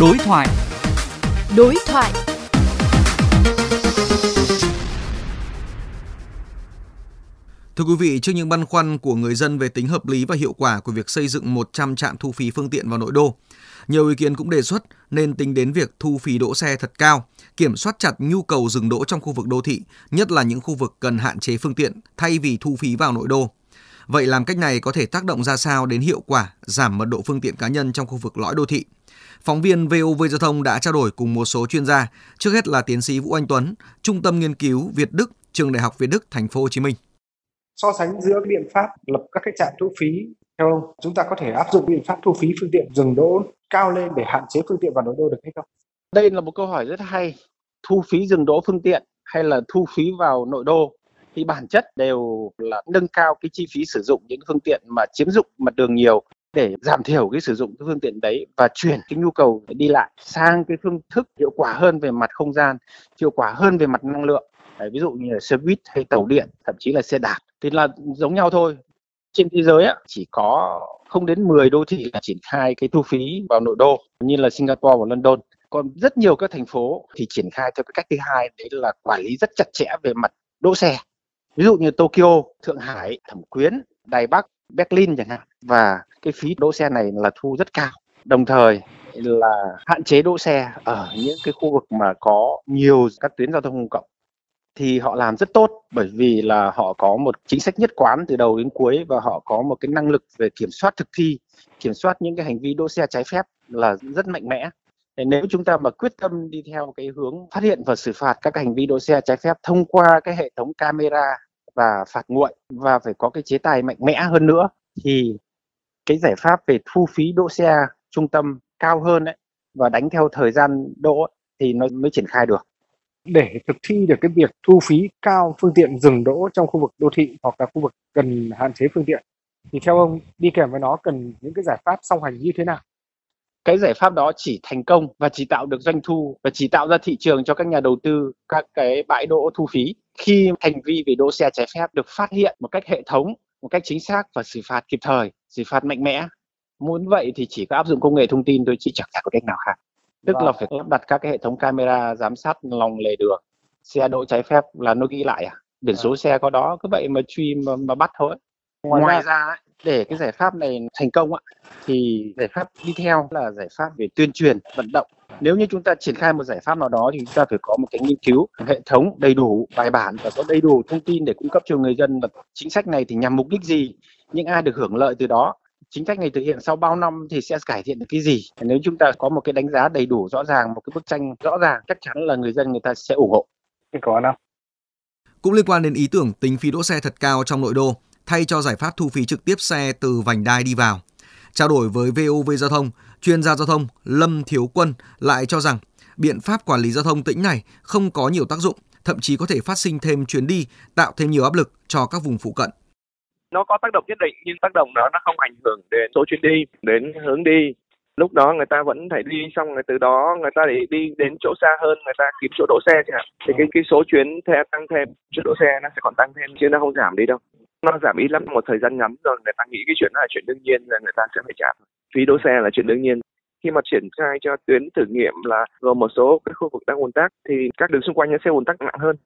Đối thoại. Đối thoại. Thưa quý vị, trước những băn khoăn của người dân về tính hợp lý và hiệu quả của việc xây dựng 100 trạm thu phí phương tiện vào nội đô, nhiều ý kiến cũng đề xuất nên tính đến việc thu phí đỗ xe thật cao, kiểm soát chặt nhu cầu dừng đỗ trong khu vực đô thị, nhất là những khu vực cần hạn chế phương tiện thay vì thu phí vào nội đô. Vậy làm cách này có thể tác động ra sao đến hiệu quả giảm mật độ phương tiện cá nhân trong khu vực lõi đô thị? Phóng viên VOV Giao thông đã trao đổi cùng một số chuyên gia, trước hết là tiến sĩ Vũ Anh Tuấn, Trung tâm Nghiên cứu Việt Đức, Trường Đại học Việt Đức, Thành phố Hồ Chí Minh. So sánh giữa biện pháp lập các cái trạm thu phí theo ông, chúng ta có thể áp dụng biện pháp thu phí phương tiện dừng đỗ cao lên để hạn chế phương tiện vào nội đô được hay không? Đây là một câu hỏi rất hay. Thu phí dừng đỗ phương tiện hay là thu phí vào nội đô thì bản chất đều là nâng cao cái chi phí sử dụng những phương tiện mà chiếm dụng mặt đường nhiều để giảm thiểu cái sử dụng cái phương tiện đấy và chuyển cái nhu cầu đi lại sang cái phương thức hiệu quả hơn về mặt không gian, hiệu quả hơn về mặt năng lượng. Đấy, ví dụ như là xe buýt hay tàu điện, thậm chí là xe đạp thì là giống nhau thôi. Trên thế giới á, chỉ có không đến 10 đô thị là triển khai cái thu phí vào nội đô như là Singapore và London. Còn rất nhiều các thành phố thì triển khai theo cái cách thứ hai đấy là quản lý rất chặt chẽ về mặt đỗ xe. Ví dụ như Tokyo, Thượng Hải, Thẩm Quyến, Đài Bắc, Berlin chẳng hạn và cái phí đỗ xe này là thu rất cao. Đồng thời là hạn chế đỗ xe ở những cái khu vực mà có nhiều các tuyến giao thông công cộng thì họ làm rất tốt bởi vì là họ có một chính sách nhất quán từ đầu đến cuối và họ có một cái năng lực về kiểm soát thực thi, kiểm soát những cái hành vi đỗ xe trái phép là rất mạnh mẽ. Nếu chúng ta mà quyết tâm đi theo cái hướng phát hiện và xử phạt các hành vi đỗ xe trái phép thông qua cái hệ thống camera và phạt nguội và phải có cái chế tài mạnh mẽ hơn nữa thì cái giải pháp về thu phí đỗ xe trung tâm cao hơn đấy và đánh theo thời gian đỗ thì nó mới triển khai được để thực thi được cái việc thu phí cao phương tiện dừng đỗ trong khu vực đô thị hoặc là khu vực cần hạn chế phương tiện thì theo ông đi kèm với nó cần những cái giải pháp song hành như thế nào? Cái giải pháp đó chỉ thành công và chỉ tạo được doanh thu và chỉ tạo ra thị trường cho các nhà đầu tư các cái bãi đỗ thu phí khi hành vi về đỗ xe trái phép được phát hiện một cách hệ thống, một cách chính xác và xử phạt kịp thời, xử phạt mạnh mẽ. Muốn vậy thì chỉ có áp dụng công nghệ thông tin thôi chứ chẳng có cách nào khác. Tức là phải lắp đặt các cái hệ thống camera giám sát lòng lề đường. Xe đỗ trái phép là nó ghi lại à? Biển số xe có đó cứ vậy mà truy mà, mà bắt thôi. Ngoài, ngoài ra ấy, để cái giải pháp này thành công ạ thì giải pháp đi theo là giải pháp về tuyên truyền vận động nếu như chúng ta triển khai một giải pháp nào đó thì chúng ta phải có một cái nghiên cứu hệ thống đầy đủ bài bản và có đầy đủ thông tin để cung cấp cho người dân. Là chính sách này thì nhằm mục đích gì? Những ai được hưởng lợi từ đó chính sách này thực hiện sau bao năm thì sẽ cải thiện được cái gì? Nếu chúng ta có một cái đánh giá đầy đủ rõ ràng một cái bức tranh rõ ràng chắc chắn là người dân người ta sẽ ủng hộ. Có nào. Cũng liên quan đến ý tưởng tính phí đỗ xe thật cao trong nội đô thay cho giải pháp thu phí trực tiếp xe từ vành đai đi vào. Trao đổi với VOV giao thông chuyên gia giao thông Lâm Thiếu Quân lại cho rằng biện pháp quản lý giao thông tĩnh này không có nhiều tác dụng, thậm chí có thể phát sinh thêm chuyến đi, tạo thêm nhiều áp lực cho các vùng phụ cận. Nó có tác động nhất định, nhưng tác động đó nó không ảnh hưởng đến số chuyến đi, đến hướng đi. Lúc đó người ta vẫn phải đi, xong rồi từ đó người ta để đi đến chỗ xa hơn, người ta kiếm chỗ đỗ xe chứ hả thì cái cái số chuyến theo tăng thêm, chỗ đỗ xe nó sẽ còn tăng thêm, chứ nó không giảm đi đâu. Nó giảm ít lắm, một thời gian ngắn rồi người ta nghĩ cái chuyện đó là chuyện đương nhiên, là người ta sẽ phải trả phí đỗ xe là chuyện đương nhiên. Khi mà triển khai cho tuyến thử nghiệm là gồm một số các khu vực đang ùn tắc thì các đường xung quanh sẽ ùn tắc nặng hơn.